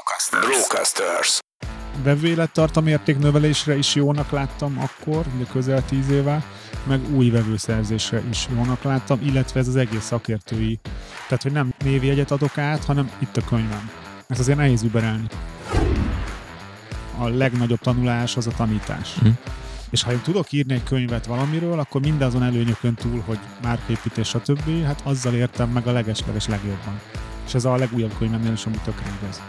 Brocasters. Brocasters. Vevőélettartam értéknövelésre is jónak láttam akkor, ugye közel tíz éve, meg új vevőszerzésre is jónak láttam, illetve ez az egész szakértői, tehát hogy nem névjegyet adok át, hanem itt a könyvem. Ez azért nehéz überelni. A legnagyobb tanulás az a tanítás. Hm. És ha én tudok írni egy könyvet valamiről, akkor mindazon előnyökön túl, hogy márkaépítés, stb., hát azzal értem meg a legesleges legjobban. És ez a legújabb könyvemnél is, ami tökre igaz.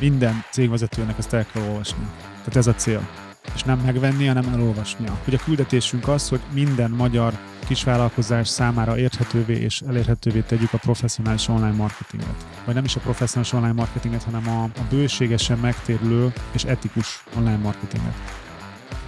Minden cégvezetőnek ezt el kell olvasni. Tehát ez a cél. És nem megvenni, hanem elolvasnia. Hogy a küldetésünk az, hogy minden magyar kisvállalkozás számára érthetővé és elérhetővé tegyük a professzionális online marketinget. Vagy nem is a professzionális online marketinget, hanem a, a bőségesen megtérülő és etikus online marketinget.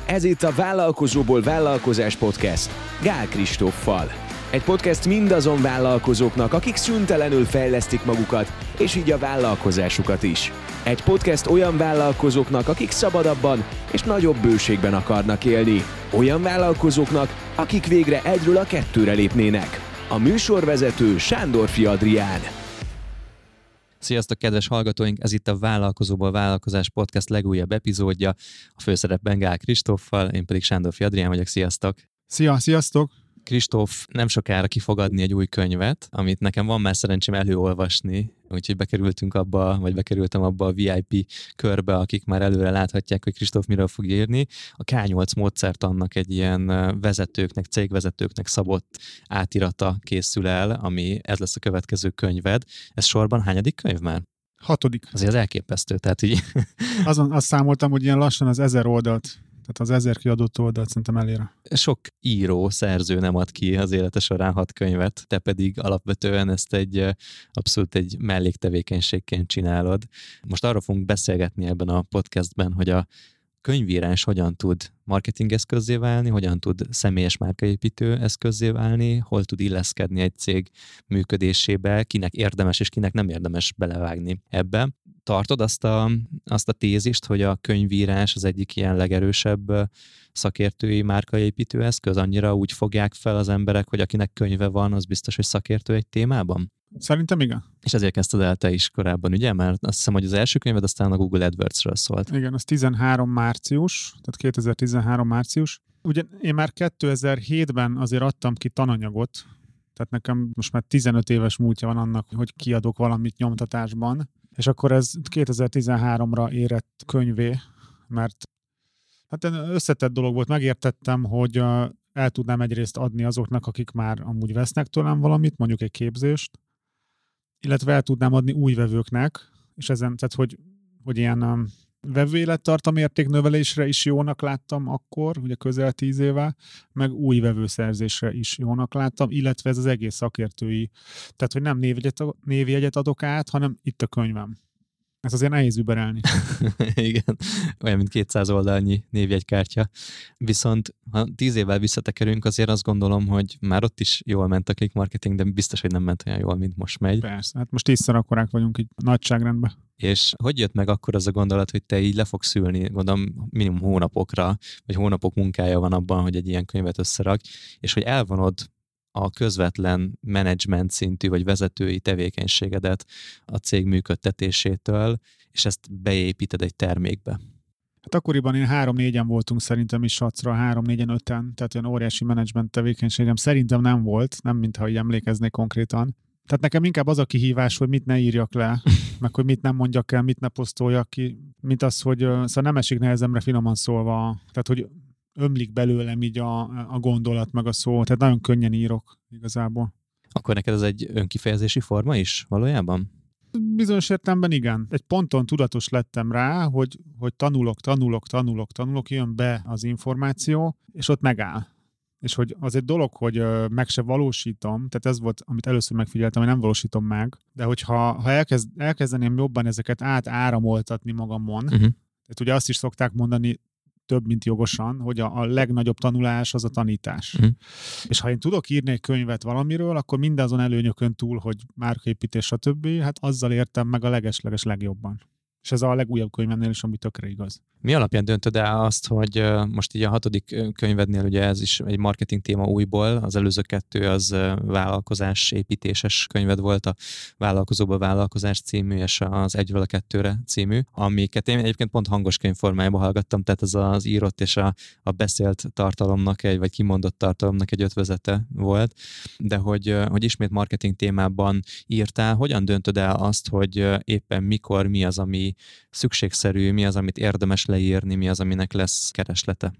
Ez itt a Vállalkozóból Vállalkozás Podcast Gál Kristóffal. Egy podcast mindazon vállalkozóknak, akik szüntelenül fejlesztik magukat, és így a vállalkozásukat is. Egy podcast olyan vállalkozóknak, akik szabadabban és nagyobb bőségben akarnak élni. Olyan vállalkozóknak, akik végre egyről a kettőre lépnének. A műsorvezető Sándorfi Adrián. Sziasztok, kedves hallgatóink! Ez itt a Vállalkozóból Vállalkozás Podcast legújabb epizódja. A főszerepben Gál Kristóffal, én pedig Sándorfi Adrián vagyok. Sziasztok! Szia, sziasztok! Kristóf nem sokára ki fog adni egy új könyvet, amit nekem van már szerencsém előolvasni, úgyhogy bekerültünk abba, vagy bekerültem abba a VIP körbe, akik már előre láthatják, hogy Kristóf miről fog írni. A K8 módszert annak egy ilyen vezetőknek, cégvezetőknek szabott átirata készül el, ami ez lesz a következő könyved. Ez sorban hányadik könyv már? Hatodik. Azért az elképesztő, tehát így... Azon azt számoltam, hogy ilyen lassan az ezer oldalt tehát az ezer kiadott oldalt szerintem elér. Sok író, szerző nem ad ki az élete során hat könyvet, te pedig alapvetően ezt egy abszolút egy melléktevékenységként csinálod. Most arról fogunk beszélgetni ebben a podcastben, hogy a könyvírás hogyan tud marketing eszközzé válni, hogyan tud személyes márkaépítő eszközzé válni, hol tud illeszkedni egy cég működésébe, kinek érdemes és kinek nem érdemes belevágni ebbe. Tartod azt a, azt a tézist, hogy a könyvírás az egyik ilyen legerősebb szakértői márkaépítő eszköz? Annyira úgy fogják fel az emberek, hogy akinek könyve van, az biztos, hogy szakértő egy témában? Szerintem igen. És ezért kezdted el te is korábban, ugye? Mert azt hiszem, hogy az első könyved aztán a Google AdWords-ről szólt. Igen, az 13 március, tehát 2013 március. Ugye én már 2007-ben azért adtam ki tananyagot, tehát nekem most már 15 éves múltja van annak, hogy kiadok valamit nyomtatásban, és akkor ez 2013-ra érett könyvé, mert hát összetett dolog volt, megértettem, hogy el tudnám egyrészt adni azoknak, akik már amúgy vesznek tőlem valamit, mondjuk egy képzést, illetve el tudnám adni új vevőknek, és ezen, tehát hogy, hogy ilyen um, vevőélettartam értéknövelésre is jónak láttam akkor, ugye közel tíz éve, meg új vevőszerzésre is jónak láttam, illetve ez az egész szakértői, tehát hogy nem névjegyet, névjegyet adok át, hanem itt a könyvem. Ez azért nehéz überelni. Igen, olyan, mint 200 oldalnyi névjegykártya. Viszont ha tíz évvel visszatekerünk, azért azt gondolom, hogy már ott is jól ment a click marketing, de biztos, hogy nem ment olyan jól, mint most megy. Persze, hát most tízszer akkorák vagyunk így nagyságrendben. És hogy jött meg akkor az a gondolat, hogy te így le fogsz ülni, gondolom minimum hónapokra, vagy hónapok munkája van abban, hogy egy ilyen könyvet összerak, és hogy elvonod a közvetlen menedzsment szintű vagy vezetői tevékenységedet a cég működtetésétől, és ezt beépíted egy termékbe. Hát akkoriban én három-négyen voltunk szerintem is sacra, három-négyen, öten, tehát olyan óriási menedzsment tevékenységem szerintem nem volt, nem mintha így emlékeznék konkrétan. Tehát nekem inkább az a kihívás, hogy mit ne írjak le, meg hogy mit nem mondjak el, mit ne posztoljak ki, mint az, hogy szóval nem esik nehezemre finoman szólva. Tehát, hogy ömlik belőlem így a, a gondolat, meg a szó, tehát nagyon könnyen írok igazából. Akkor neked ez egy önkifejezési forma is valójában? Bizonyos értelemben igen. Egy ponton tudatos lettem rá, hogy, hogy tanulok, tanulok, tanulok, tanulok, jön be az információ, és ott megáll. És hogy az egy dolog, hogy meg se valósítom, tehát ez volt, amit először megfigyeltem, hogy nem valósítom meg, de hogyha ha elkezd, elkezdeném jobban ezeket átáramoltatni magamon, uh-huh. tehát ugye azt is szokták mondani, több, mint jogosan, hogy a, a legnagyobb tanulás az a tanítás. Uh-huh. És ha én tudok írni egy könyvet valamiről, akkor mindazon előnyökön túl, hogy márkaépítés, stb., hát azzal értem meg a legesleges legjobban. És ez a legújabb könyvemnél is, ami tökre igaz. Mi alapján döntöd el azt, hogy most így a hatodik könyvednél ugye ez is egy marketing téma újból, az előző kettő az vállalkozás építéses könyved volt, a Vállalkozóba Vállalkozás című és az Egyről a Kettőre című, amiket én egyébként pont hangos könyv formájában hallgattam, tehát ez az írott és a, a beszélt tartalomnak egy, vagy kimondott tartalomnak egy ötvezete volt, de hogy, hogy ismét marketing témában írtál, hogyan döntöd el azt, hogy éppen mikor, mi az, ami szükségszerű, mi az, amit érdemes leírni, mi az, aminek lesz kereslete?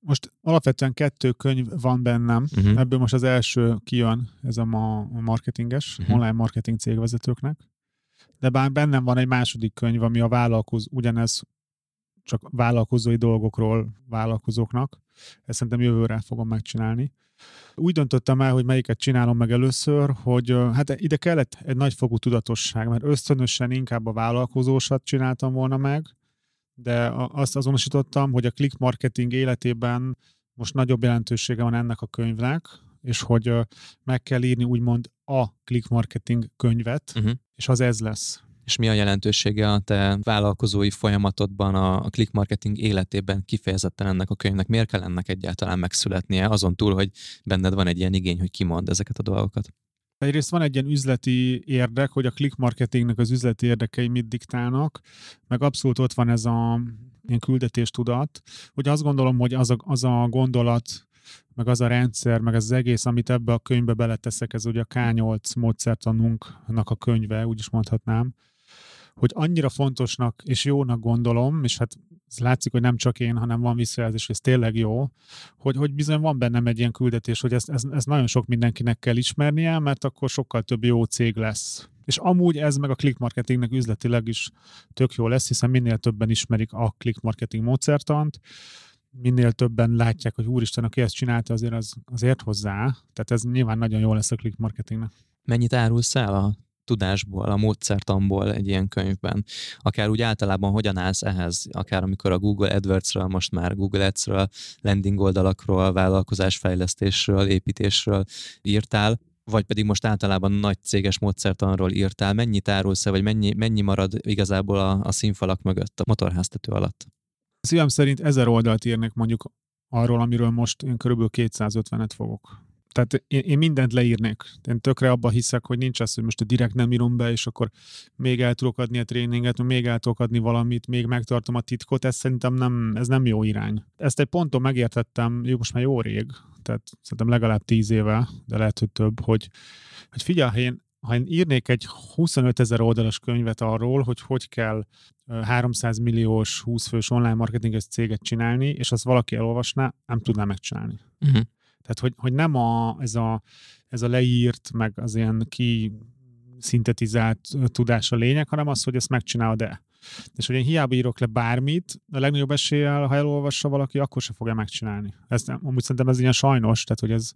Most alapvetően kettő könyv van bennem, uh-huh. ebből most az első kijön, ez a, ma, marketinges, uh-huh. online marketing cégvezetőknek, de bár bennem van egy második könyv, ami a vállalkozó, ugyanez csak vállalkozói dolgokról vállalkozóknak, ezt szerintem jövőre fogom megcsinálni. Úgy döntöttem el, hogy melyiket csinálom meg először, hogy hát ide kellett egy nagyfokú tudatosság, mert ösztönösen inkább a vállalkozósat csináltam volna meg, de azt azonosítottam, hogy a click marketing életében most nagyobb jelentősége van ennek a könyvnek, és hogy meg kell írni úgymond a click marketing könyvet, uh-huh. és az ez lesz. És mi a jelentősége a te vállalkozói folyamatodban, a click marketing életében kifejezetten ennek a könyvnek? Miért kell ennek egyáltalán megszületnie, azon túl, hogy benned van egy ilyen igény, hogy kimond ezeket a dolgokat? Egyrészt van egy ilyen üzleti érdek, hogy a click marketingnek az üzleti érdekei mit diktálnak, meg abszolút ott van ez a ilyen küldetéstudat, hogy azt gondolom, hogy az a, az a gondolat, meg az a rendszer, meg az egész, amit ebbe a könyvbe beleteszek, ez ugye a K8 módszertanunknak a könyve, úgy is mondhatnám, hogy annyira fontosnak és jónak gondolom, és hát ez látszik, hogy nem csak én, hanem van visszajelzés, hogy ez tényleg jó, hogy, hogy bizony van bennem egy ilyen küldetés, hogy ezt, ezt, ezt nagyon sok mindenkinek kell ismernie, mert akkor sokkal több jó cég lesz. És amúgy ez meg a click marketingnek üzletileg is tök jó lesz, hiszen minél többen ismerik a click marketing módszertant, minél többen látják, hogy úristen, aki ezt csinálta, azért az, azért hozzá. Tehát ez nyilván nagyon jó lesz a click marketingnek. Mennyit árulsz el a tudásból, a módszertamból egy ilyen könyvben. Akár úgy általában hogyan állsz ehhez, akár amikor a Google AdWords-ről, most már Google Ads-ről, landing oldalakról, vállalkozásfejlesztésről, építésről írtál, vagy pedig most általában nagy céges módszertanról írtál, mennyit árulsz vagy mennyi, mennyi marad igazából a, a színfalak mögött, a motorháztető alatt? Szívem szerint ezer oldalt írnek mondjuk arról, amiről most én körülbelül 250-et fogok tehát én, én mindent leírnék. Én tökre abba hiszek, hogy nincs az, hogy most a direkt nem írom be, és akkor még el tudok adni a tréninget, még el tudok adni valamit, még megtartom a titkot, ez szerintem nem, ez nem jó irány. Ezt egy ponton megértettem, jó, most már jó rég, tehát szerintem legalább tíz éve, de lehet, hogy több, hogy, hogy figyelj, ha én, ha én írnék egy 25 ezer oldalas könyvet arról, hogy hogy kell 300 milliós 20 fős online marketinges céget csinálni, és azt valaki elolvasná, nem tudná megcsinálni. Uh-huh. Tehát, hogy, hogy nem a, ez, a, ez a leírt, meg az ilyen ki szintetizált tudás a lényeg, hanem az, hogy ezt megcsinálod-e. És hogy én hiába írok le bármit, a legnagyobb eséllyel, ha elolvassa valaki, akkor se fogja megcsinálni. Ez nem, amúgy szerintem ez ilyen sajnos, tehát hogy ez,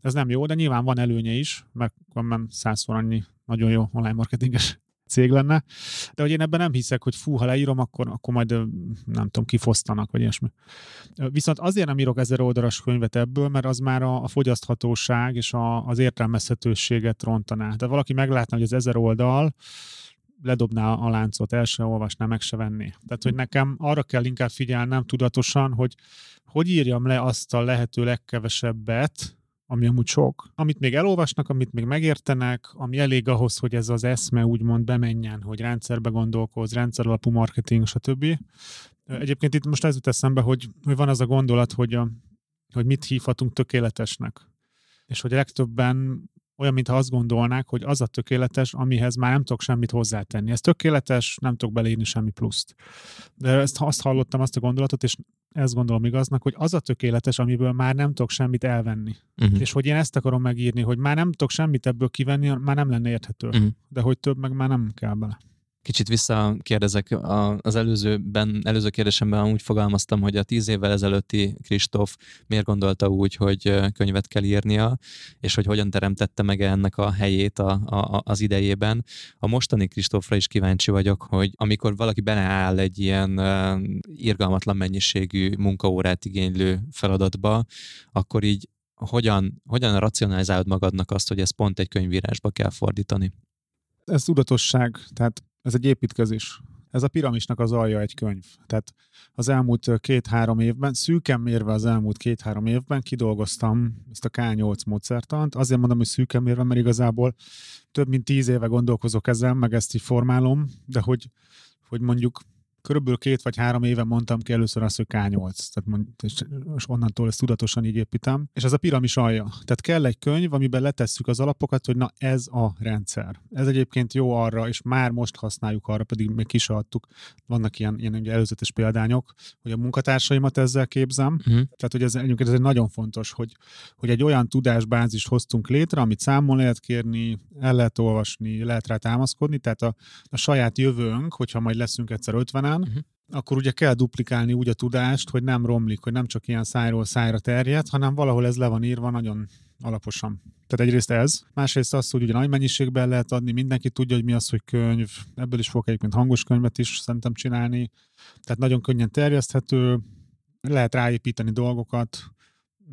ez nem jó, de nyilván van előnye is, mert van százszor annyi nagyon jó online marketinges cég lenne. De hogy én ebben nem hiszek, hogy fú, ha leírom, akkor, akkor majd nem tudom, kifosztanak, vagy ilyesmi. Viszont azért nem írok ezer oldalas könyvet ebből, mert az már a, a fogyaszthatóság és a, az értelmezhetőséget rontaná. De valaki meglátna, hogy az ezer oldal, ledobná a láncot, el se olvasná, meg se venné. Tehát, hogy nekem arra kell inkább figyelnem tudatosan, hogy hogy írjam le azt a lehető legkevesebbet, ami amúgy sok, amit még elolvasnak, amit még megértenek, ami elég ahhoz, hogy ez az eszme úgymond bemenjen, hogy rendszerbe gondolkoz, rendszer alapú marketing, stb. Egyébként itt most ez jut eszembe, hogy, hogy van az a gondolat, hogy, a, hogy mit hívhatunk tökéletesnek. És hogy legtöbben olyan, mintha azt gondolnák, hogy az a tökéletes, amihez már nem tudok semmit hozzátenni. Ez tökéletes, nem tudok beleírni semmi pluszt. De ezt azt hallottam, azt a gondolatot, és ezt gondolom igaznak, hogy az a tökéletes, amiből már nem tudok semmit elvenni. Uh-huh. És hogy én ezt akarom megírni, hogy már nem tudok semmit ebből kivenni, már nem lenne érthető. Uh-huh. De hogy több meg már nem kell bele. Kicsit visszakérdezek, az előzőben, előző kérdésemben úgy fogalmaztam, hogy a tíz évvel ezelőtti Kristóf miért gondolta úgy, hogy könyvet kell írnia, és hogy hogyan teremtette meg ennek a helyét a, a, az idejében. A mostani Kristófra is kíváncsi vagyok, hogy amikor valaki beleáll egy ilyen uh, irgalmatlan mennyiségű munkaórát igénylő feladatba, akkor így hogyan, hogyan racionalizálod magadnak azt, hogy ezt pont egy könyvírásba kell fordítani? Ez tudatosság, tehát ez egy építkezés. Ez a piramisnak az alja egy könyv. Tehát az elmúlt két-három évben, szűken mérve az elmúlt két-három évben kidolgoztam ezt a K8 módszertant. Azért mondom, hogy szűken mérve, mert igazából több mint tíz éve gondolkozok ezen, meg ezt így formálom, de hogy, hogy mondjuk körülbelül két vagy három éve mondtam ki először azt, hogy K8, tehát mond, és, és onnantól ezt tudatosan így építem. És ez a piramis alja. Tehát kell egy könyv, amiben letesszük az alapokat, hogy na ez a rendszer. Ez egyébként jó arra, és már most használjuk arra, pedig még ki adtuk. Vannak ilyen, ilyen ugye előzetes példányok, hogy a munkatársaimat ezzel képzem. Uh-huh. Tehát, hogy ez, ez egy nagyon fontos, hogy, hogy egy olyan tudásbázist hoztunk létre, amit számon lehet kérni, el lehet olvasni, lehet rá támaszkodni, tehát a, a saját jövőnk, hogyha majd leszünk egyszer 50 uh-huh. akkor ugye kell duplikálni úgy a tudást, hogy nem romlik, hogy nem csak ilyen szájról szájra terjed, hanem valahol ez le van írva nagyon alaposan. Tehát egyrészt ez, másrészt az, hogy ugye nagy mennyiségben lehet adni, mindenki tudja, hogy mi az, hogy könyv, ebből is fogok egyébként hangos könyvet is szerintem csinálni, tehát nagyon könnyen terjeszthető, lehet ráépíteni dolgokat,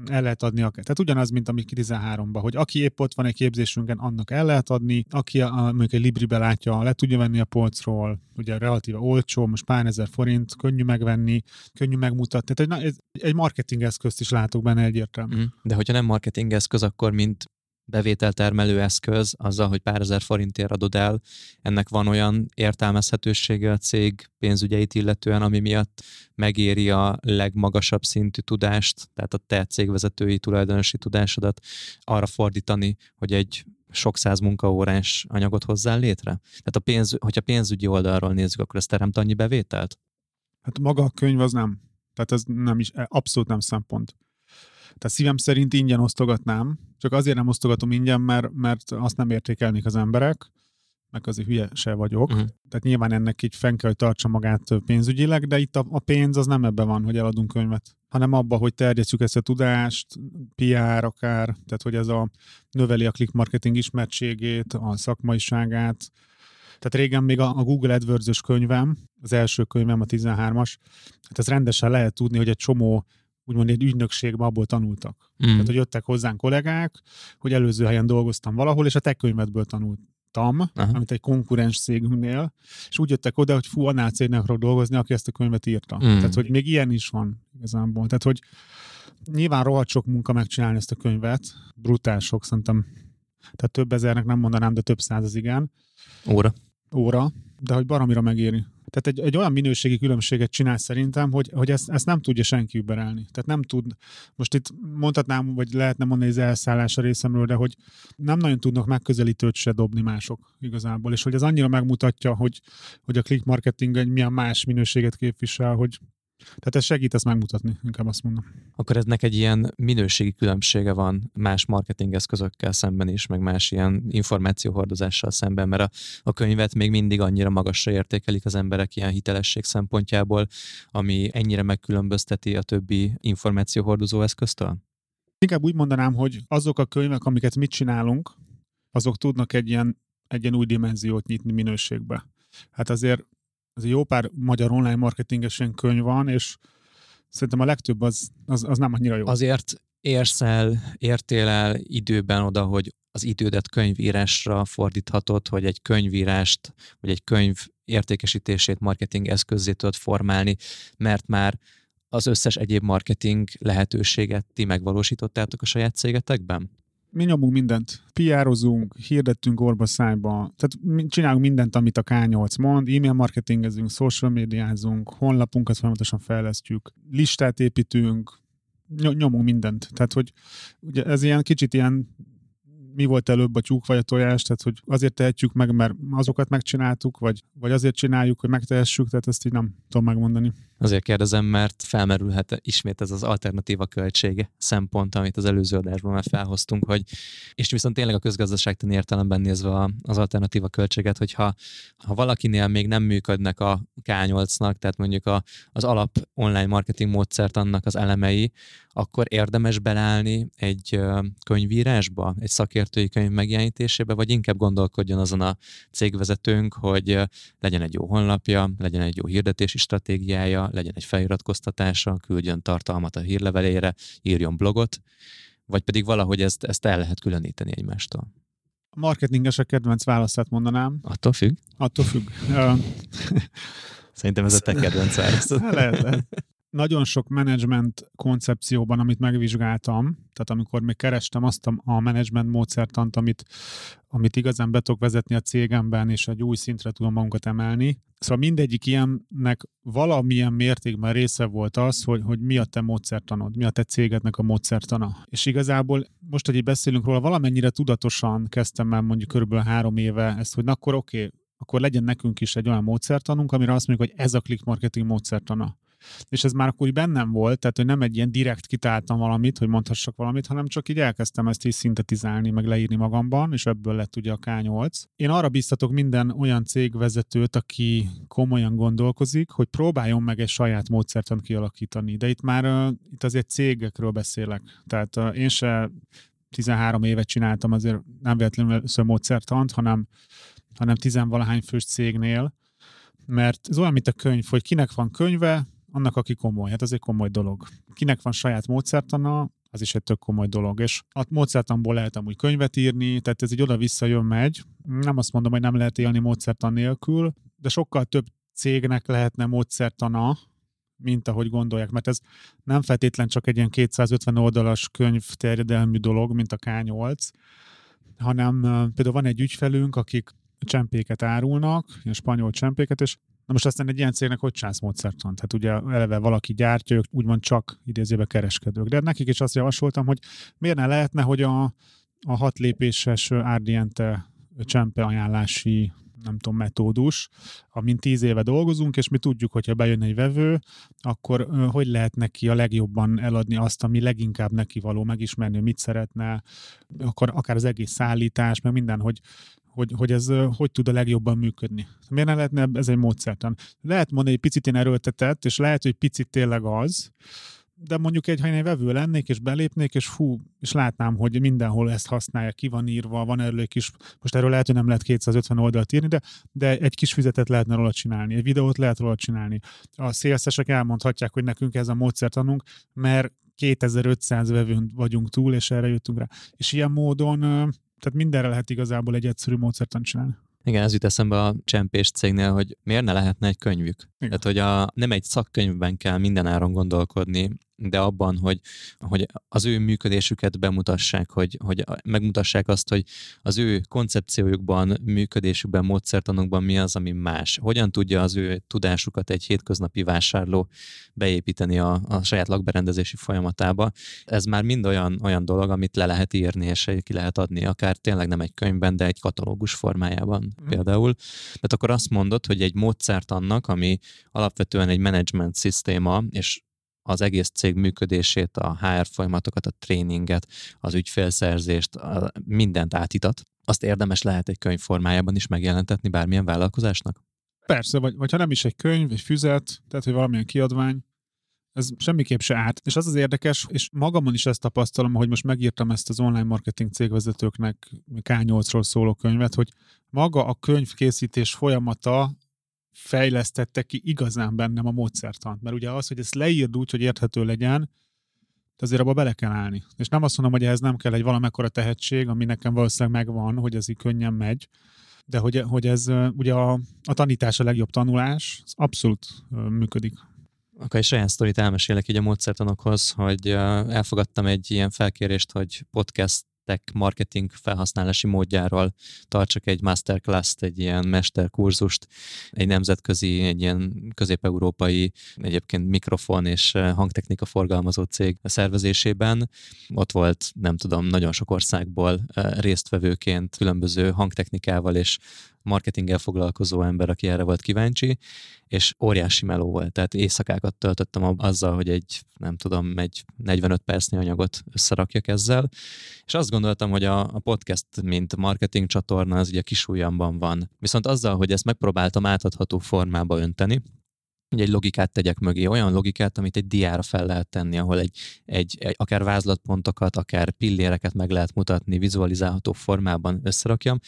el lehet adni akár. Tehát ugyanaz, mint ami 13-ban, hogy aki épp ott van egy képzésünkön, annak el lehet adni, aki a, mondjuk egy Libribe látja, le tudja venni a polcról, ugye relatíve olcsó, most pár ezer forint, könnyű megvenni, könnyű megmutatni. Tehát egy, egy marketing eszközt is látok benne egyértelműen. Mm. De hogyha nem marketing eszköz, akkor mint bevételtermelő eszköz, azzal, hogy pár ezer forintért adod el, ennek van olyan értelmezhetősége a cég pénzügyeit illetően, ami miatt megéri a legmagasabb szintű tudást, tehát a te cégvezetői tulajdonosi tudásodat arra fordítani, hogy egy sok száz munkaórás anyagot hozzál létre? Tehát a pénz, hogyha pénzügyi oldalról nézzük, akkor ez teremt annyi bevételt? Hát maga a könyv az nem. Tehát ez nem is, abszolút nem szempont. Tehát szívem szerint ingyen osztogatnám, csak azért nem osztogatom ingyen, mert, mert azt nem értékelnék az emberek, meg azért hülye se vagyok. Uh-huh. Tehát nyilván ennek így fenn kell, hogy tartsa magát pénzügyileg, de itt a, a pénz az nem ebben van, hogy eladunk könyvet, hanem abban, hogy terjesztjük ezt a tudást, PR akár, tehát hogy ez a növeli a click marketing ismertségét, a szakmaiságát, tehát régen még a, a Google AdWords-ös könyvem, az első könyvem, a 13-as, hát ez rendesen lehet tudni, hogy egy csomó úgymond egy ügynökségben abból tanultak. Mm. Tehát, hogy jöttek hozzánk kollégák, hogy előző helyen dolgoztam valahol, és a te könyvedből tanultam, Aha. amit egy konkurens cégünknél, és úgy jöttek oda, hogy fú, annál cégnek akarok dolgozni, aki ezt a könyvet írta. Mm. Tehát, hogy még ilyen is van igazából. Tehát, hogy nyilván rohadt sok munka megcsinálni ezt a könyvet, brutál sok, szerintem, tehát több ezernek nem mondanám, de több száz az igen. Óra. Óra, de hogy baromira megéri. Tehát egy, egy olyan minőségi különbséget csinál szerintem, hogy, hogy ezt, ezt nem tudja senki überelni. Tehát nem tud, most itt mondhatnám, vagy lehetne mondani az elszállás a részemről, de hogy nem nagyon tudnak megközelítőt se dobni mások igazából, és hogy ez annyira megmutatja, hogy, hogy a click marketing egy milyen más minőséget képvisel, hogy, tehát ez segít ezt megmutatni, inkább azt mondom. Akkor eznek egy ilyen minőségi különbsége van más marketingeszközökkel szemben is, meg más ilyen információhordozással szemben, mert a, a könyvet még mindig annyira magasra értékelik az emberek ilyen hitelesség szempontjából, ami ennyire megkülönbözteti a többi információhordozó eszköztől? Inkább úgy mondanám, hogy azok a könyvek, amiket mit csinálunk, azok tudnak egy ilyen, egy ilyen új dimenziót nyitni minőségbe. Hát azért az jó pár magyar online marketingesen könyv van, és szerintem a legtöbb az, az, az nem annyira jó. Azért érsz el, értél el időben oda, hogy az idődet könyvírásra fordíthatod, hogy egy könyvírást, vagy egy könyv értékesítését marketing eszközzé tudod formálni, mert már az összes egyéb marketing lehetőséget ti megvalósítottátok a saját cégetekben? Mi nyomunk mindent. PR-ozunk, hirdettünk orba szájba, tehát csinálunk mindent, amit a K8 mond, e-mail marketingezünk, social médiázunk, honlapunkat folyamatosan fejlesztjük, listát építünk, nyomunk mindent. Tehát, hogy ugye ez ilyen kicsit ilyen mi volt előbb a tyúk vagy a tojás, tehát hogy azért tehetjük meg, mert azokat megcsináltuk, vagy, vagy azért csináljuk, hogy megtehessük, tehát ezt így nem tudom megmondani. Azért kérdezem, mert felmerülhet ismét ez az alternatíva költsége szempont, amit az előző adásban már felhoztunk, hogy és viszont tényleg a közgazdaságtani értelemben nézve az alternatíva költséget, hogyha ha valakinél még nem működnek a K8-nak, tehát mondjuk a, az alap online marketing módszert annak az elemei, akkor érdemes belállni egy könyvírásba, egy szakértői könyv megjelenítésébe, vagy inkább gondolkodjon azon a cégvezetőnk, hogy legyen egy jó honlapja, legyen egy jó hirdetési stratégiája, legyen egy feliratkoztatása, küldjön tartalmat a hírlevelére, írjon blogot, vagy pedig valahogy ezt, ezt el lehet különíteni egymástól. A marketingesek kedvenc választát mondanám. Attól függ. Attól függ. Szerintem ez a te kedvenc választod. lehet, lehet. Nagyon sok menedzsment koncepcióban, amit megvizsgáltam, tehát amikor még kerestem azt a, menedzsment módszertant, amit, amit igazán be tudok vezetni a cégemben, és egy új szintre tudom magunkat emelni. Szóval mindegyik ilyennek valamilyen mértékben része volt az, hogy, hogy mi a te módszertanod, mi a te cégednek a módszertana. És igazából most, hogy így beszélünk róla, valamennyire tudatosan kezdtem el mondjuk körülbelül három éve ezt, hogy na akkor oké, okay, akkor legyen nekünk is egy olyan módszertanunk, amire azt mondjuk, hogy ez a click marketing módszertana és ez már akkor úgy bennem volt, tehát hogy nem egy ilyen direkt kitáltam valamit, hogy mondhassak valamit, hanem csak így elkezdtem ezt is szintetizálni, meg leírni magamban, és ebből lett ugye a K8. Én arra biztatok minden olyan cégvezetőt, aki komolyan gondolkozik, hogy próbáljon meg egy saját módszertan kialakítani. De itt már itt azért cégekről beszélek. Tehát én se 13 évet csináltam azért nem véletlenül először módszertant, hanem, hanem tizenvalahány fős cégnél, mert ez olyan, mint a könyv, hogy kinek van könyve, annak, aki komoly. Hát ez egy komoly dolog. Kinek van saját módszertana, az is egy tök komoly dolog. És a módszertanból lehet amúgy könyvet írni, tehát ez egy oda-vissza jön megy. Nem azt mondom, hogy nem lehet élni módszertan nélkül, de sokkal több cégnek lehetne módszertana, mint ahogy gondolják, mert ez nem feltétlen csak egy ilyen 250 oldalas könyv terjedelmű dolog, mint a K8, hanem például van egy ügyfelünk, akik csempéket árulnak, ilyen spanyol csempéket, és Na most aztán egy ilyen cégnek hogy csinálsz módszertan? Tehát ugye eleve valaki gyártja, ők úgymond csak idézőbe kereskedők. De nekik is azt javasoltam, hogy miért ne lehetne, hogy a, a hat lépéses Ardiente csempe ajánlási nem tudom, metódus, amin tíz éve dolgozunk, és mi tudjuk, hogyha bejön egy vevő, akkor hogy lehet neki a legjobban eladni azt, ami leginkább neki való, megismerni, hogy mit szeretne, akkor akár az egész szállítás, meg minden, hogy, hogy, hogy ez hogy tud a legjobban működni. Miért ne lehetne ez egy módszertan? Lehet mondani, hogy picit én erőltetett, és lehet, hogy picit tényleg az, de mondjuk egy, ha én egy vevő lennék, és belépnék, és fú, és látnám, hogy mindenhol ezt használja, ki van írva, van erről egy kis, most erről lehet, hogy nem lehet 250 oldalt írni, de, de egy kis füzetet lehetne róla csinálni, egy videót lehet róla csinálni. A szélszesek elmondhatják, hogy nekünk ez a módszertanunk, mert 2500 vevőn vagyunk túl, és erre jöttünk rá. És ilyen módon tehát mindenre lehet igazából egy egyszerű módszertan csinálni. Igen, ez jut eszembe a csempés cégnél, hogy miért ne lehetne egy könyvük. Igen. Tehát, hogy a, nem egy szakkönyvben kell minden áron gondolkodni, de abban, hogy, hogy az ő működésüket bemutassák, hogy, hogy megmutassák azt, hogy az ő koncepciójukban, működésükben, módszertanokban mi az, ami más. Hogyan tudja az ő tudásukat egy hétköznapi vásárló beépíteni a, a saját lakberendezési folyamatába. Ez már mind olyan, olyan dolog, amit le lehet írni, és ki lehet adni, akár tényleg nem egy könyvben, de egy katalógus formájában mm. például. Tehát akkor azt mondod, hogy egy módszert annak, ami alapvetően egy management szisztéma, és az egész cég működését, a HR folyamatokat, a tréninget, az ügyfélszerzést, a mindent átítat, azt érdemes lehet egy könyv formájában is megjelentetni bármilyen vállalkozásnak? Persze, vagy, vagy ha nem is egy könyv, egy füzet, tehát hogy valamilyen kiadvány, ez semmiképp se árt. És az az érdekes, és magamon is ezt tapasztalom, hogy most megírtam ezt az online marketing cégvezetőknek K8-ról szóló könyvet, hogy maga a könyvkészítés folyamata fejlesztette ki igazán bennem a módszertant. Mert ugye az, hogy ezt leírd úgy, hogy érthető legyen, azért abba bele kell állni. És nem azt mondom, hogy ehhez nem kell egy valamekkora tehetség, ami nekem valószínűleg megvan, hogy ez így könnyen megy, de hogy, hogy ez ugye a, a tanítás a legjobb tanulás, az abszolút működik. Akkor egy saját sztorit elmesélek így a módszertanokhoz, hogy elfogadtam egy ilyen felkérést, hogy podcast tech marketing felhasználási módjáról tartsak egy masterclass-t, egy ilyen mesterkurzust, egy nemzetközi, egy ilyen közép-európai, egyébként mikrofon és eh, hangtechnika forgalmazó cég szervezésében. Ott volt, nem tudom, nagyon sok országból eh, résztvevőként különböző hangtechnikával és marketinggel foglalkozó ember, aki erre volt kíváncsi, és óriási meló volt. Tehát éjszakákat töltöttem azzal, hogy egy, nem tudom, egy 45 percnyi anyagot összerakjak ezzel, és azt gondoltam, hogy a, a podcast, mint marketing csatorna, az ugye kisújamban van. Viszont azzal, hogy ezt megpróbáltam átadható formába önteni, hogy egy logikát tegyek mögé, olyan logikát, amit egy diára fel lehet tenni, ahol egy, egy, egy akár vázlatpontokat, akár pilléreket meg lehet mutatni vizualizálható formában összerakjam.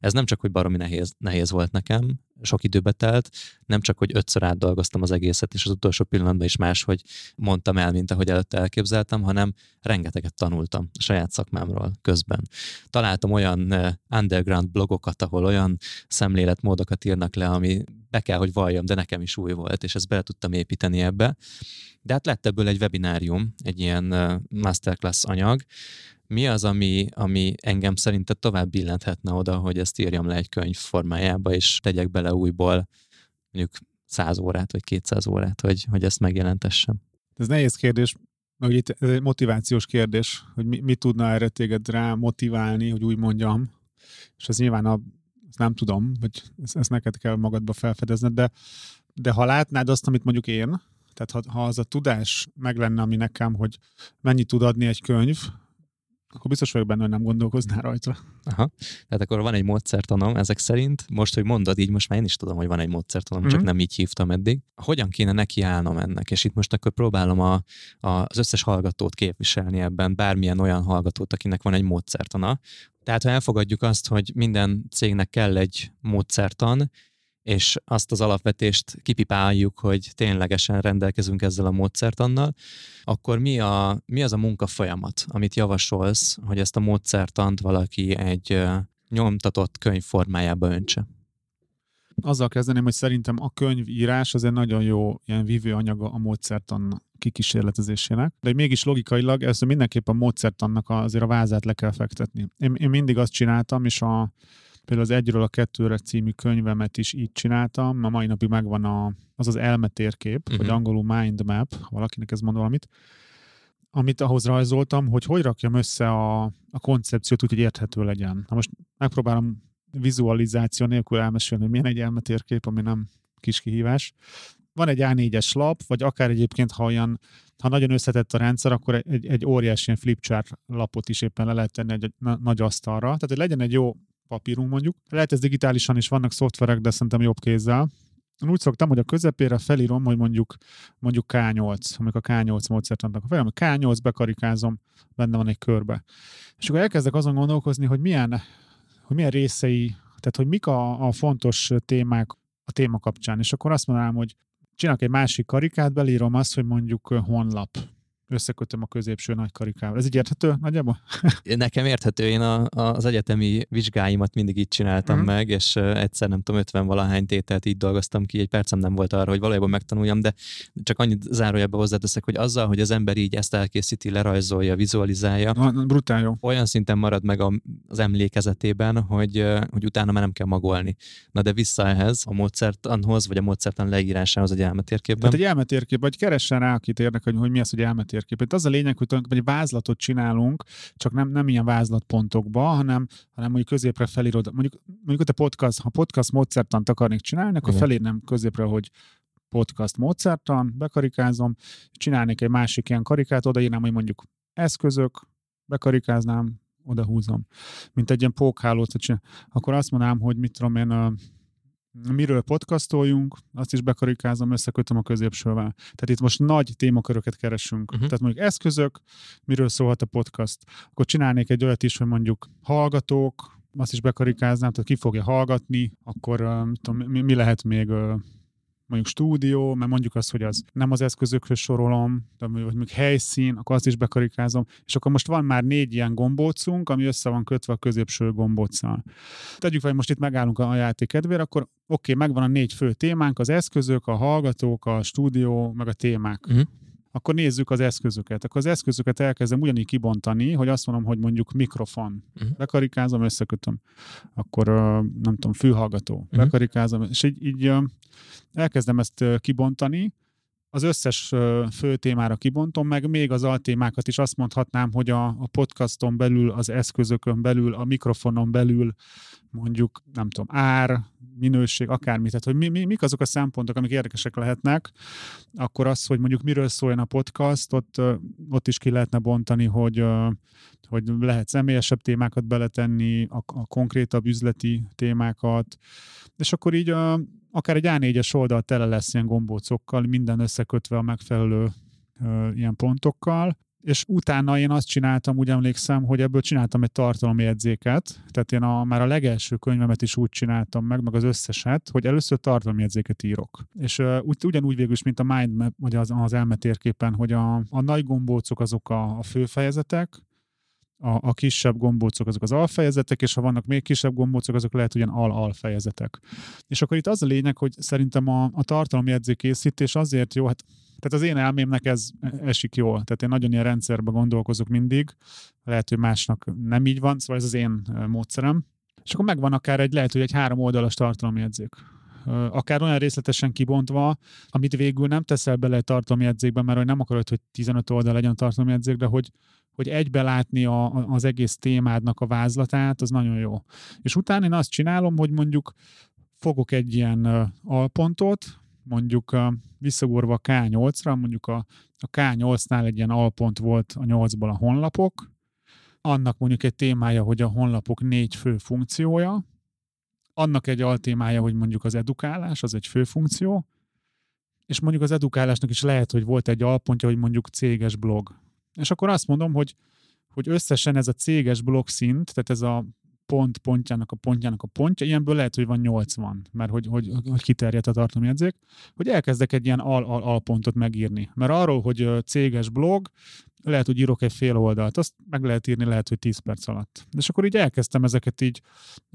Ez nem csak, hogy baromi nehéz, nehéz volt nekem, sok időbe telt, nem csak, hogy ötször átdolgoztam az egészet, és az utolsó pillanatban is máshogy mondtam el, mint ahogy előtte elképzeltem, hanem rengeteget tanultam a saját szakmámról közben. Találtam olyan underground blogokat, ahol olyan szemléletmódokat írnak le, ami be kell, hogy valljam, de nekem is új volt, és ezt bele tudtam építeni ebbe. De hát lett ebből egy webinárium, egy ilyen masterclass anyag, mi az, ami, ami engem szerinted tovább billenthetne oda, hogy ezt írjam le egy könyv formájába, és tegyek bele újból mondjuk 100 órát, vagy 200 órát, hogy, hogy ezt megjelentessem? Ez nehéz kérdés, mert itt ez egy motivációs kérdés, hogy mi, mi tudna erre téged rá motiválni, hogy úgy mondjam, és ez nyilván a, ezt nem tudom, hogy ezt, ezt neked kell magadba felfedezned, de, de ha látnád azt, amit mondjuk én, tehát ha, ha az a tudás meg lenne, ami nekem, hogy mennyit tud adni egy könyv, akkor biztos vagyok benne, hogy nem gondolkoznál rajta. Aha. Tehát akkor van egy módszertanom ezek szerint. Most, hogy mondod, így most már én is tudom, hogy van egy módszertanom, mm-hmm. csak mhm. nem így hívtam eddig. Hogyan kéne nekiállnom ennek? És itt most akkor próbálom a, a, az összes hallgatót képviselni ebben, bármilyen olyan hallgatót, akinek van egy módszertana. Tehát ha elfogadjuk azt, hogy minden cégnek kell egy módszertan, és azt az alapvetést kipipáljuk, hogy ténylegesen rendelkezünk ezzel a módszertannal, akkor mi, a, mi az a munkafolyamat, amit javasolsz, hogy ezt a módszertant valaki egy nyomtatott könyv formájába öntse? Azzal kezdeném, hogy szerintem a könyvírás az egy nagyon jó ilyen vívő anyaga a módszertan kikísérletezésének, de mégis logikailag ezt mindenképp a módszertannak azért a vázát le kell fektetni. Én, én mindig azt csináltam, és a Például az Egyről a Kettőre című könyvemet is így csináltam, a mai napig megvan a, az az elmetérkép, uh-huh. vagy mhm. angolul mind map, ha valakinek ez mond valamit, amit ahhoz rajzoltam, hogy hogy rakjam össze a, a koncepciót úgy, hogy érthető legyen. Na most megpróbálom vizualizáció nélkül elmesélni, hogy milyen egy elmetérkép, ami nem kis kihívás. Van egy A4-es lap, vagy akár egyébként, ha olyan, ha nagyon összetett a rendszer, akkor egy, egy óriási ilyen flipchart lapot is éppen le lehet tenni egy, egy nagy asztalra. Tehát, hogy legyen egy jó papírunk mondjuk. Lehet ez digitálisan is, vannak szoftverek, de szerintem jobb kézzel. Én úgy szoktam, hogy a közepére felírom, hogy mondjuk, mondjuk K8, amikor a K8 módszert adnak fejem, K8 bekarikázom, benne van egy körbe. És akkor elkezdek azon gondolkozni, hogy milyen, hogy milyen részei, tehát hogy mik a, a fontos témák a téma kapcsán. És akkor azt mondanám, hogy csinálok egy másik karikát, belírom azt, hogy mondjuk honlap összekötöm a középső nagy karikával. Ez így érthető nagyjából? Nekem érthető, én a, az egyetemi vizsgáimat mindig így csináltam uh-huh. meg, és egyszer nem tudom, 50 valahány tételt így dolgoztam ki, egy percem nem volt arra, hogy valójában megtanuljam, de csak annyit zárójelbe hozzáteszek, hogy azzal, hogy az ember így ezt elkészíti, lerajzolja, vizualizálja, Na, brutál jó. olyan szinten marad meg az emlékezetében, hogy, hogy utána már nem kell magolni. Na de vissza ehhez, a módszertanhoz, vagy a módszertan leírásához egy elmetérképben. Tehát egy elmetérkép, vagy keressen rá, akit érdekel, hogy mi az, hogy elmetérkép térképet. Az a lényeg, hogy egy vázlatot csinálunk, csak nem, nem ilyen vázlatpontokba, hanem, hanem mondjuk középre felírod, mondjuk, mondjuk a podcast, ha podcast módszertant akarnék csinálni, akkor felírnám középre, hogy podcast módszertan, bekarikázom, csinálnék egy másik ilyen karikát, odaírnám, hogy mondjuk eszközök, bekarikáznám, oda húzom. Mint egy ilyen pókhálót, akkor azt mondanám, hogy mit tudom én, miről podcastoljunk, azt is bekarikázom, összekötöm a középsővel. Tehát itt most nagy témaköröket keresünk. Uh-huh. Tehát mondjuk eszközök, miről szólhat a podcast. Akkor csinálnék egy olyat is, hogy mondjuk hallgatók, azt is bekarikáznám, tehát ki fogja hallgatni, akkor uh, tudom, mi, mi lehet még uh, mondjuk stúdió, mert mondjuk azt, hogy az nem az eszközökhöz sorolom, de mondjuk helyszín, akkor azt is bekarikázom, és akkor most van már négy ilyen gombócunk, ami össze van kötve a középső gombóccal. Tegyük fel, hogy most itt megállunk a játék kedvére, akkor oké, okay, megvan a négy fő témánk, az eszközök, a hallgatók, a stúdió, meg a témák. Uh-huh akkor nézzük az eszközöket. Akkor az eszközöket elkezdem ugyanígy kibontani, hogy azt mondom, hogy mondjuk mikrofon. Uh-huh. Bekarikázom, összekötöm. Akkor nem tudom, fülhallgató. Uh-huh. Bekarikázom, és így, így elkezdem ezt kibontani, az összes fő témára kibontom, meg még az altémákat is azt mondhatnám, hogy a, a podcaston belül, az eszközökön belül, a mikrofonon belül mondjuk, nem tudom, ár, minőség, akármi, tehát hogy mi, mi, mik azok a szempontok, amik érdekesek lehetnek, akkor az, hogy mondjuk miről szóljon a podcast, ott, ott is ki lehetne bontani, hogy, hogy lehet személyesebb témákat beletenni, a, a konkrétabb üzleti témákat, és akkor így akár egy A4-es oldal tele lesz ilyen gombócokkal, minden összekötve a megfelelő ilyen pontokkal, és utána én azt csináltam, úgy emlékszem, hogy ebből csináltam egy tartalomjegyzéket, tehát én a, már a legelső könyvemet is úgy csináltam meg, meg az összeset, hogy először tartalomjegyzéket írok. És ugy, ugyanúgy végül is, mint a mindmap, vagy az, az elmetérképen, hogy a, a nagy gombócok azok a, a főfejezetek, a, a kisebb gombócok azok az alfejezetek, és ha vannak még kisebb gombócok, azok lehet ugyan al-alfejezetek. És akkor itt az a lényeg, hogy szerintem a, a tartalomjegyzék készítés azért jó, hát tehát az én elmémnek ez esik jól. Tehát én nagyon ilyen rendszerbe gondolkozok mindig. Lehet, hogy másnak nem így van, szóval ez az én módszerem. És akkor megvan akár egy, lehet, hogy egy három oldalas tartalomjegyzék akár olyan részletesen kibontva, amit végül nem teszel bele egy tartalomjegyzékbe, mert hogy nem akarod, hogy 15 oldal legyen a tartalomjegyzék, de hogy, hogy egybe látni a, az egész témádnak a vázlatát, az nagyon jó. És utána én azt csinálom, hogy mondjuk fogok egy ilyen alpontot, mondjuk visszagorva a K8-ra, mondjuk a, a K8-nál egy ilyen alpont volt a 8-ból a honlapok, annak mondjuk egy témája, hogy a honlapok négy fő funkciója, annak egy altémája, hogy mondjuk az edukálás, az egy fő funkció, és mondjuk az edukálásnak is lehet, hogy volt egy alpontja, hogy mondjuk céges blog. És akkor azt mondom, hogy, hogy összesen ez a céges blog szint, tehát ez a pont pontjának a pontjának a pontja, ilyenből lehet, hogy van 80, mert hogy, hogy, hogy kiterjedt a tartalomjegyzék, hogy elkezdek egy ilyen al-al-alpontot megírni. Mert arról, hogy céges blog, lehet, hogy írok egy fél oldalt, azt meg lehet írni, lehet, hogy 10 perc alatt. És akkor így elkezdtem ezeket így,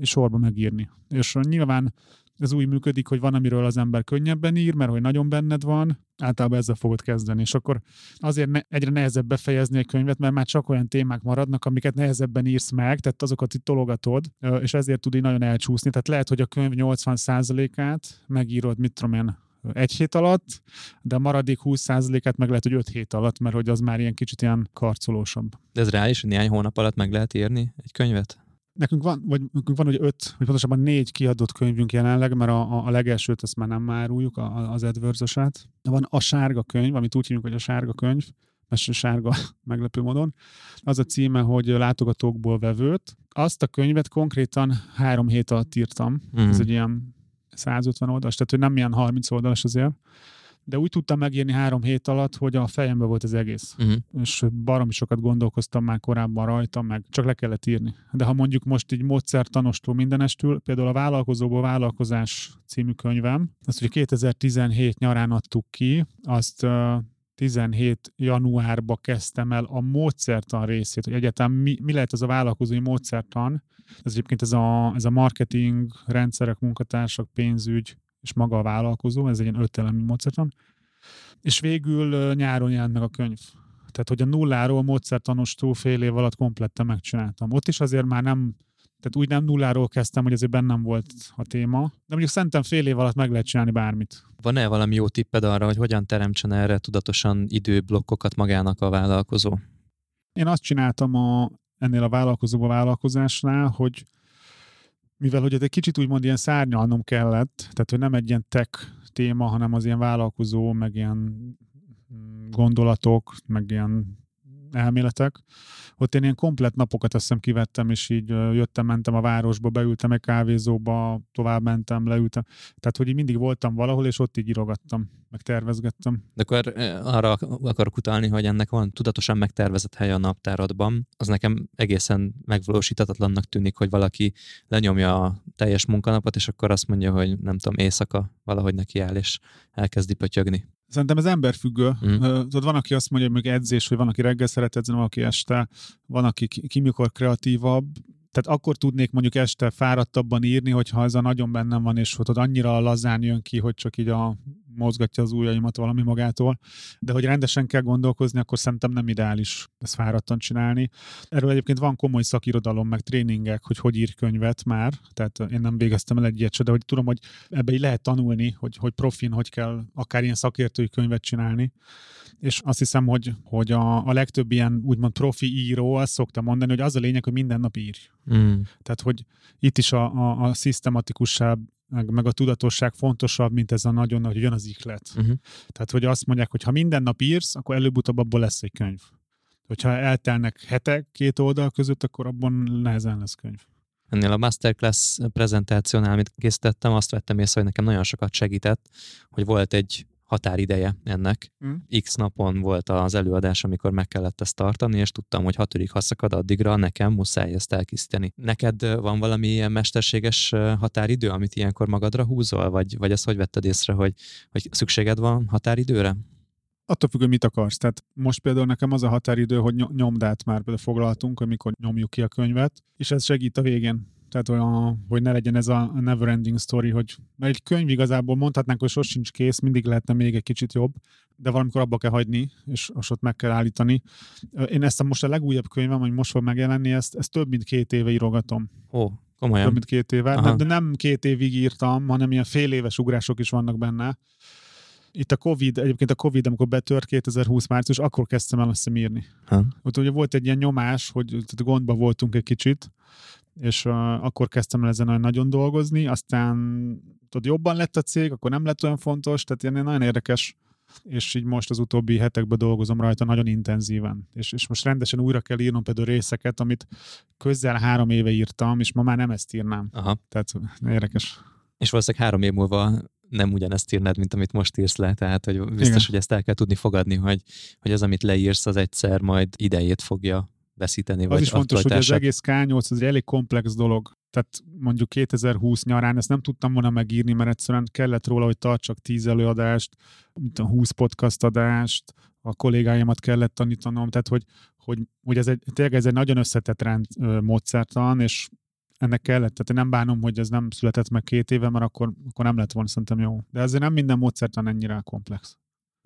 sorba megírni. És nyilván ez úgy működik, hogy van, amiről az ember könnyebben ír, mert hogy nagyon benned van, általában ezzel fogod kezdeni. És akkor azért ne, egyre nehezebb befejezni egy könyvet, mert már csak olyan témák maradnak, amiket nehezebben írsz meg, tehát azokat itt tologatod, és ezért tud így nagyon elcsúszni. Tehát lehet, hogy a könyv 80%-át megírod, mit tudom én, egy hét alatt, de a maradék 20%-át meg lehet, hogy 5 hét alatt, mert hogy az már ilyen kicsit ilyen karcolósabb. De ez reális, hogy néhány hónap alatt meg lehet írni egy könyvet? Nekünk van, vagy nekünk van, hogy öt, vagy pontosabban négy kiadott könyvünk jelenleg, mert a, a, a legelsőt azt már nem áruljuk, a, az AdWords-osát. Van a sárga könyv, amit úgy hívjuk, hogy a sárga könyv, mert sárga meglepő módon. Az a címe, hogy látogatókból vevőt. Azt a könyvet konkrétan három hét alatt írtam. Mm. Ez egy ilyen 150 oldalas, tehát hogy nem ilyen 30 oldalas azért de úgy tudtam megírni három hét alatt, hogy a fejembe volt az egész. Uh-huh. És baromi sokat gondolkoztam már korábban rajta, meg csak le kellett írni. De ha mondjuk most így módszertanostól mindenestül, például a Vállalkozóból Vállalkozás című könyvem, azt ugye 2017 nyarán adtuk ki, azt 17 januárba kezdtem el a módszertan részét, hogy egyetem mi, mi lehet ez a vállalkozói módszertan. Ez egyébként ez a, ez a marketing, rendszerek, munkatársak, pénzügy, és maga a vállalkozó, ez egy ilyen ötelemi módszertan. És végül nyáron jelent meg a könyv. Tehát, hogy a nulláról módszertanostól fél év alatt kompletten megcsináltam. Ott is azért már nem, tehát úgy nem nulláról kezdtem, hogy azért bennem volt a téma, de mondjuk szerintem fél év alatt meg lehet csinálni bármit. Van-e valami jó tipped arra, hogy hogyan teremtsen erre tudatosan időblokkokat magának a vállalkozó? Én azt csináltam a, ennél a vállalkozóba vállalkozásnál, hogy mivel hogy egy kicsit úgymond ilyen szárnyalnom kellett, tehát hogy nem egy ilyen tech téma, hanem az ilyen vállalkozó, meg ilyen mm, gondolatok, meg ilyen elméletek. Ott én ilyen komplet napokat azt hiszem kivettem, és így jöttem, mentem a városba, beültem egy kávézóba, tovább mentem, leültem. Tehát, hogy így mindig voltam valahol, és ott így írogattam, meg tervezgettem. De akkor arra akarok utalni, hogy ennek van tudatosan megtervezett helye a naptáradban. Az nekem egészen megvalósítatatlannak tűnik, hogy valaki lenyomja a teljes munkanapot, és akkor azt mondja, hogy nem tudom, éjszaka valahogy neki áll, és elkezdi pötyögni. Szerintem ez emberfüggő. Mm. Tudod, van, aki azt mondja, hogy még edzés, hogy van, aki reggel szeret edzeni, van, aki este, van, aki ki mikor kreatívabb. Tehát akkor tudnék mondjuk este fáradtabban írni, hogyha ez a nagyon bennem van, és hogy annyira lazán jön ki, hogy csak így a mozgatja az ujjaimat valami magától, de hogy rendesen kell gondolkozni, akkor szerintem nem ideális ezt fáradtan csinálni. Erről egyébként van komoly szakirodalom, meg tréningek, hogy hogy ír könyvet már, tehát én nem végeztem el egy ilyet de hogy tudom, hogy ebbe így lehet tanulni, hogy, hogy profin, hogy kell akár ilyen szakértői könyvet csinálni. És azt hiszem, hogy, hogy a, a legtöbb ilyen úgymond profi író azt szokta mondani, hogy az a lényeg, hogy minden nap írj. Mm. Tehát, hogy itt is a, a, a szisztematikusabb meg, meg a tudatosság fontosabb, mint ez a nagyon nagy, hogy jön az ihlet. Uh-huh. Tehát, hogy azt mondják, hogy ha minden nap írsz, akkor előbb-utóbb abból lesz egy könyv. Hogyha eltelnek hetek két oldal között, akkor abban nehezen lesz könyv. ennél a masterclass prezentációnál, amit készítettem, azt vettem észre, hogy nekem nagyon sokat segített, hogy volt egy határideje ennek. Mm. X napon volt az előadás, amikor meg kellett ezt tartani, és tudtam, hogy hatodik haszakad addigra nekem muszáj ezt elkészíteni. Neked van valami ilyen mesterséges határidő, amit ilyenkor magadra húzol, vagy, vagy ezt hogy vetted észre, hogy, hogy szükséged van határidőre? Attól függ, hogy mit akarsz. Tehát most például nekem az a határidő, hogy nyomdát már például foglaltunk, amikor nyomjuk ki a könyvet, és ez segít a végén tehát olyan, hogy ne legyen ez a never ending story, hogy mert egy könyv igazából mondhatnánk, hogy sosincs kész, mindig lehetne még egy kicsit jobb, de valamikor abba kell hagyni, és ott meg kell állítani. Én ezt a most a legújabb könyvem, hogy most fog megjelenni, ezt, ezt több mint két éve írogatom. Ó, komolyan. Több mint két éve, de, de nem két évig írtam, hanem ilyen fél éves ugrások is vannak benne. Itt a Covid, egyébként a Covid, amikor betört 2020 március, akkor kezdtem el azt írni. Ha. Ott ugye volt egy ilyen nyomás, hogy tehát gondba voltunk egy kicsit, és uh, akkor kezdtem el ezen nagyon dolgozni, aztán tudod, jobban lett a cég, akkor nem lett olyan fontos, tehát ilyen nagyon érdekes, és így most az utóbbi hetekben dolgozom rajta nagyon intenzíven. És, és most rendesen újra kell írnom például részeket, amit közel három éve írtam, és ma már nem ezt írnám. Aha. Tehát érdekes. És valószínűleg három év múlva nem ugyanezt írnád, mint amit most írsz le, tehát hogy biztos, Igen. hogy ezt el kell tudni fogadni, hogy, hogy az, amit leírsz, az egyszer majd idejét fogja veszíteni. Az vagy is fontos, hogy az egész K8 az egy elég komplex dolog. Tehát mondjuk 2020 nyarán ezt nem tudtam volna megírni, mert egyszerűen kellett róla, hogy tartsak 10 előadást, mint a 20 podcast adást, a kollégáimat kellett tanítanom, tehát hogy, hogy, hogy ez egy, tényleg ez egy nagyon összetett rend módszertan, és ennek kellett, tehát én nem bánom, hogy ez nem született meg két éve, mert akkor, akkor nem lett volna szerintem jó. De ezért nem minden módszertan ennyire komplex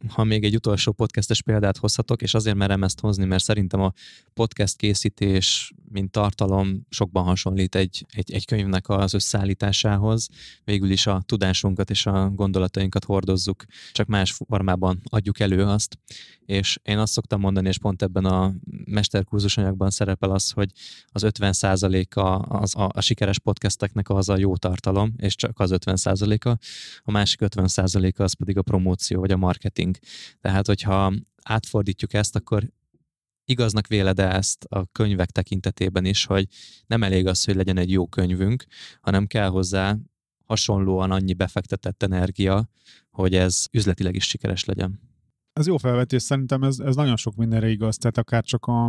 ha még egy utolsó podcastes példát hozhatok, és azért merem ezt hozni, mert szerintem a podcast készítés, mint tartalom sokban hasonlít egy, egy, egy könyvnek az összeállításához. Végül is a tudásunkat és a gondolatainkat hordozzuk, csak más formában adjuk elő azt. És én azt szoktam mondani, és pont ebben a mesterkurzus anyagban szerepel az, hogy az 50%-a az a, a sikeres podcasteknek az a jó tartalom, és csak az 50%-a. A másik 50%-a az pedig a promóció vagy a marketing. Tehát, hogyha átfordítjuk ezt, akkor igaznak véled -e ezt a könyvek tekintetében is, hogy nem elég az, hogy legyen egy jó könyvünk, hanem kell hozzá hasonlóan annyi befektetett energia, hogy ez üzletileg is sikeres legyen. Ez jó felvetés, szerintem ez, ez nagyon sok mindenre igaz, tehát akár csak a,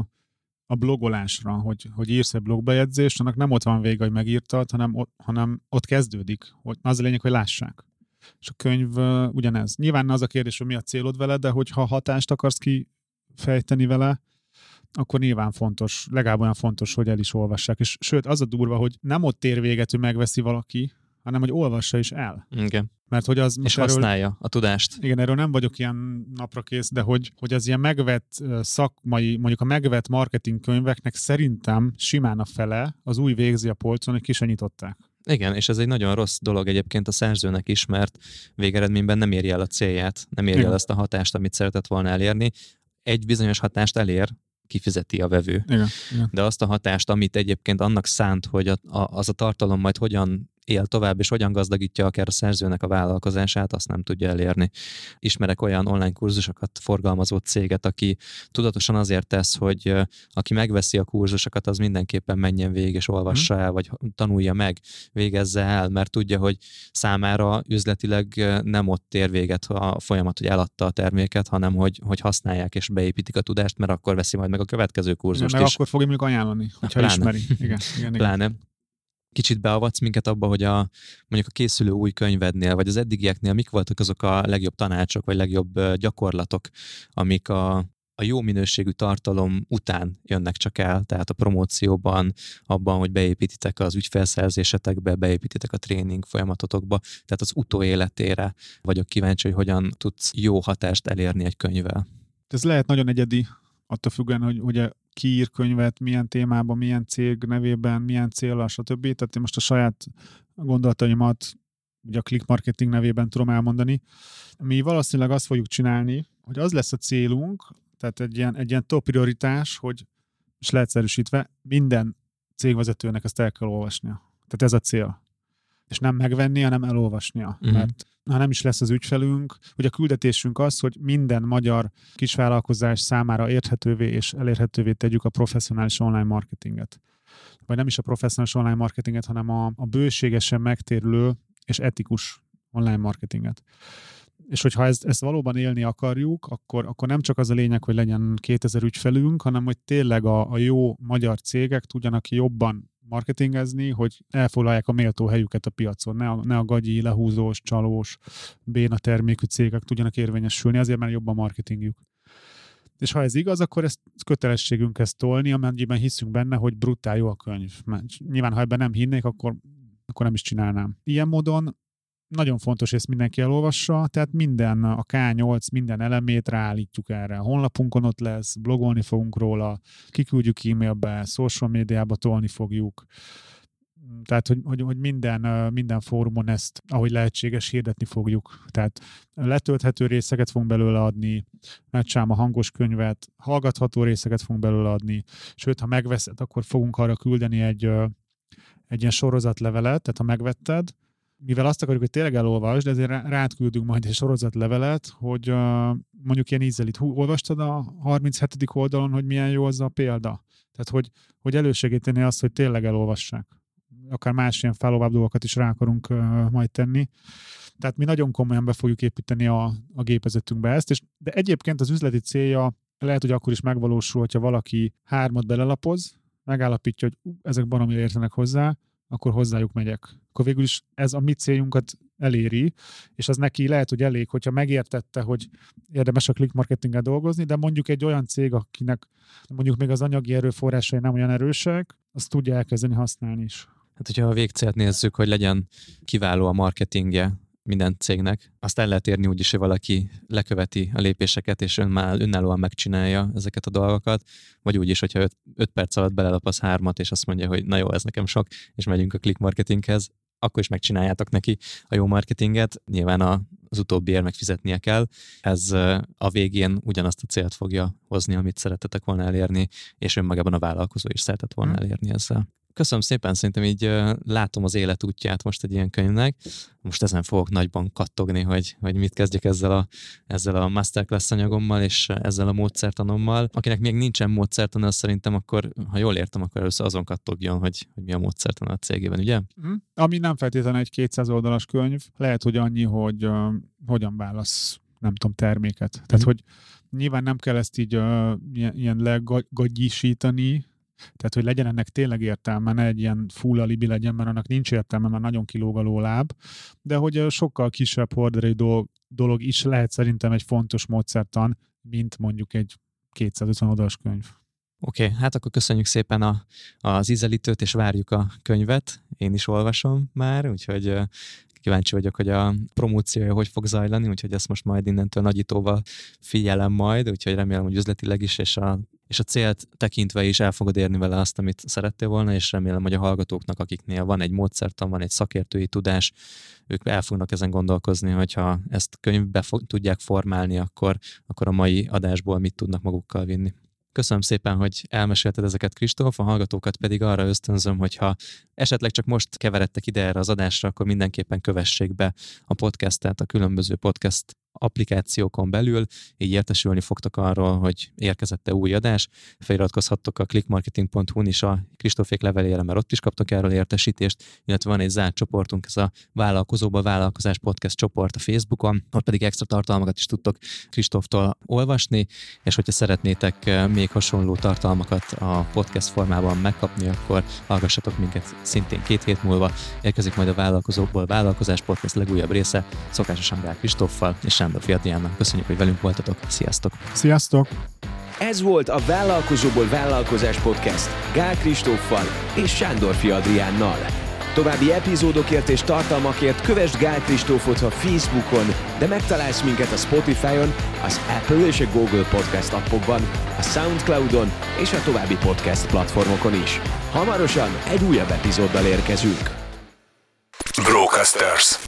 a blogolásra, hogy, hogy írsz egy blogbejegyzést, annak nem ott van vége, hogy megírtad, hanem hanem ott kezdődik. Hogy az a lényeg, hogy lássák. És a könyv uh, ugyanez. Nyilván az a kérdés, hogy mi a célod vele, de hogyha hatást akarsz kifejteni vele, akkor nyilván fontos, legalább olyan fontos, hogy el is olvassák. És sőt, az a durva, hogy nem ott tér véget, hogy megveszi valaki, hanem hogy olvassa is el. Igen. Mert hogy az és erről, használja a tudást. Igen, erről nem vagyok ilyen napra kész, de hogy, hogy az ilyen megvett szakmai, mondjuk a megvett marketing könyveknek szerintem simán a fele az új végzi a polcon, hogy ki nyitották. Igen, és ez egy nagyon rossz dolog egyébként a szerzőnek is, mert végeredményben nem éri el a célját, nem Igen. el azt a hatást, amit szeretett volna elérni. Egy bizonyos hatást elér, kifizeti a vevő. Igen, igen. De azt a hatást, amit egyébként annak szánt, hogy a, a, az a tartalom majd hogyan él tovább, és hogyan gazdagítja akár a szerzőnek a vállalkozását, azt nem tudja elérni. Ismerek olyan online kurzusokat forgalmazó céget, aki tudatosan azért tesz, hogy aki megveszi a kurzusokat, az mindenképpen menjen végig, és olvassa el, vagy tanulja meg, végezze el, mert tudja, hogy számára üzletileg nem ott ér véget a folyamat, hogy eladta a terméket, hanem hogy, hogy használják és beépítik a tudást, mert akkor veszi majd meg a következő kurzust meg is. akkor fogja mondjuk ajánlani, hogyha Pláne. ismeri. Igen, igen, igen. Pláne kicsit beavatsz minket abba, hogy a, mondjuk a készülő új könyvednél, vagy az eddigieknél mik voltak azok a legjobb tanácsok, vagy legjobb gyakorlatok, amik a, a jó minőségű tartalom után jönnek csak el, tehát a promócióban, abban, hogy beépítitek az ügyfelszerzésetekbe, beépítitek a tréning folyamatotokba, tehát az utóéletére vagyok kíváncsi, hogy hogyan tudsz jó hatást elérni egy könyvvel. Ez lehet nagyon egyedi, attól függően, hogy ugye ki ír könyvet, milyen témában, milyen cég nevében, milyen célra, stb. Tehát én most a saját gondolataimat ugye a click marketing nevében tudom elmondani. Mi valószínűleg azt fogjuk csinálni, hogy az lesz a célunk, tehát egy ilyen, egy ilyen top prioritás, hogy és leegyszerűsítve minden cégvezetőnek ezt el kell olvasnia. Tehát ez a cél. És nem megvenni, hanem elolvasnia. Mm-hmm. Mert ha nem is lesz az ügyfelünk, hogy a küldetésünk az, hogy minden magyar kisvállalkozás számára érthetővé és elérhetővé tegyük a professzionális online marketinget. vagy nem is a professzionális online marketinget, hanem a, a bőségesen megtérülő és etikus online marketinget. És hogyha ezt, ezt valóban élni akarjuk, akkor, akkor nem csak az a lényeg, hogy legyen 2000 ügyfelünk, hanem hogy tényleg a, a jó magyar cégek tudjanak jobban marketingezni, hogy elfoglalják a méltó helyüket a piacon, ne a, ne a gagyi, lehúzós, csalós, béna termékű cégek tudjanak érvényesülni, azért mert jobb a marketingjük. És ha ez igaz, akkor ezt kötelességünk ezt tolni, amennyiben hiszünk benne, hogy brutál jó a könyv. Mert nyilván, ha ebben nem hinnék, akkor, akkor nem is csinálnám. Ilyen módon nagyon fontos, hogy ezt mindenki elolvassa, tehát minden, a K8 minden elemét ráállítjuk erre. A honlapunkon ott lesz, blogolni fogunk róla, kiküldjük e-mailbe, social médiába tolni fogjuk. Tehát, hogy, hogy, hogy minden, minden fórumon ezt, ahogy lehetséges, hirdetni fogjuk. Tehát letölthető részeket fogunk belőle adni, megcsám a hangos könyvet, hallgatható részeket fogunk belőle adni, sőt, ha megveszed, akkor fogunk arra küldeni egy, egy ilyen sorozatlevelet, tehát ha megvetted, mivel azt akarjuk, hogy tényleg elolvasd, ezért rád küldünk majd egy sorozatlevelet, hogy uh, mondjuk ilyen ízzel itt olvastad a 37. oldalon, hogy milyen jó az a példa. Tehát, hogy, hogy elősegíteni azt, hogy tényleg elolvassák. Akár más ilyen follow dolgokat is rá akarunk majd tenni. Tehát mi nagyon komolyan be fogjuk építeni a, a gépezetünkbe ezt, és, de egyébként az üzleti célja lehet, hogy akkor is megvalósul, hogyha valaki hármat belelapoz, megállapítja, hogy uh, ezek baromi értenek hozzá, akkor hozzájuk megyek. Akkor végül is ez a mi céljunkat eléri, és az neki lehet, hogy elég, hogyha megértette, hogy érdemes a click marketinggel dolgozni, de mondjuk egy olyan cég, akinek mondjuk még az anyagi erőforrásai nem olyan erősek, azt tudja elkezdeni használni is. Hát, hogyha a végcélt nézzük, hogy legyen kiváló a marketingje minden cégnek. Azt el lehet érni úgy is, hogy valaki leköveti a lépéseket, és ön már önállóan megcsinálja ezeket a dolgokat, vagy úgy is, hogyha 5 perc alatt belelapasz hármat, és azt mondja, hogy na jó, ez nekem sok, és megyünk a click marketinghez, akkor is megcsináljátok neki a jó marketinget. Nyilván a, az utóbbiért megfizetnie kell. Ez a végén ugyanazt a célt fogja hozni, amit szeretetek volna elérni, és önmagában a vállalkozó is szeretett volna hmm. elérni ezzel. Köszönöm szépen, szerintem így látom az életútját most egy ilyen könyvnek. Most ezen fogok nagyban kattogni, hogy, hogy mit kezdjek ezzel a, ezzel a masterclass anyagommal és ezzel a módszertanommal. Akinek még nincsen módszertan, az szerintem akkor, ha jól értem, akkor először azon kattogjon, hogy, hogy mi a módszertan a cégében, ugye? Mm. Ami nem feltétlenül egy 200 oldalas könyv, lehet, hogy annyi, hogy uh, hogyan válasz nem tudom, terméket. Tehát, mm. hogy nyilván nem kell ezt így uh, ilyen, ilyen legagyisítani, tehát, hogy legyen ennek tényleg értelme, ne egy ilyen full alibi legyen, mert annak nincs értelme, mert nagyon kilóg a lóláb, de hogy sokkal kisebb horderei dolog, dolog is lehet szerintem egy fontos módszertan, mint mondjuk egy 250 oldalas könyv. Oké, okay, hát akkor köszönjük szépen a, az ízelítőt, és várjuk a könyvet. Én is olvasom már, úgyhogy kíváncsi vagyok, hogy a promóciója hogy fog zajlani, úgyhogy ezt most majd innentől nagyítóval figyelem majd, úgyhogy remélem, hogy üzletileg is, és a és a célt tekintve is el fogod érni vele azt, amit szerettél volna, és remélem, hogy a hallgatóknak, akiknél van egy módszertan, van egy szakértői tudás, ők el fognak ezen gondolkozni, hogyha ezt könyvbe fog, tudják formálni, akkor, akkor a mai adásból mit tudnak magukkal vinni. Köszönöm szépen, hogy elmesélted ezeket, Kristóf, a hallgatókat pedig arra ösztönzöm, hogyha esetleg csak most keveredtek ide erre az adásra, akkor mindenképpen kövessék be a podcastet, a különböző podcast applikációkon belül, így értesülni fogtok arról, hogy érkezette új adás. Feliratkozhattok a clickmarketing.hu-n is a Kristófék levelére, mert ott is kaptok erről értesítést, illetve van egy zárt csoportunk, ez a Vállalkozóba Vállalkozás Podcast csoport a Facebookon, ott pedig extra tartalmakat is tudtok Kristóftól olvasni, és hogyha szeretnétek eh, még hasonló tartalmakat a podcast formában megkapni, akkor hallgassatok minket szintén két hét múlva. Érkezik majd a Vállalkozóból Vállalkozás Podcast legújabb része, szokásosan Gál Kristóffal és Sándor Fiadriánnak. Köszönjük, hogy velünk voltatok. Sziasztok! Sziasztok! Ez volt a Vállalkozóból Vállalkozás Podcast Gál Kristóffal és Sándor Fiadriánnal. További epizódokért és tartalmakért kövess Gál Kristófot a Facebookon, de megtalálsz minket a Spotify-on, az Apple és a Google Podcast appokban, a Soundcloud-on és a további podcast platformokon is. Hamarosan egy újabb epizóddal érkezünk. Brocasters.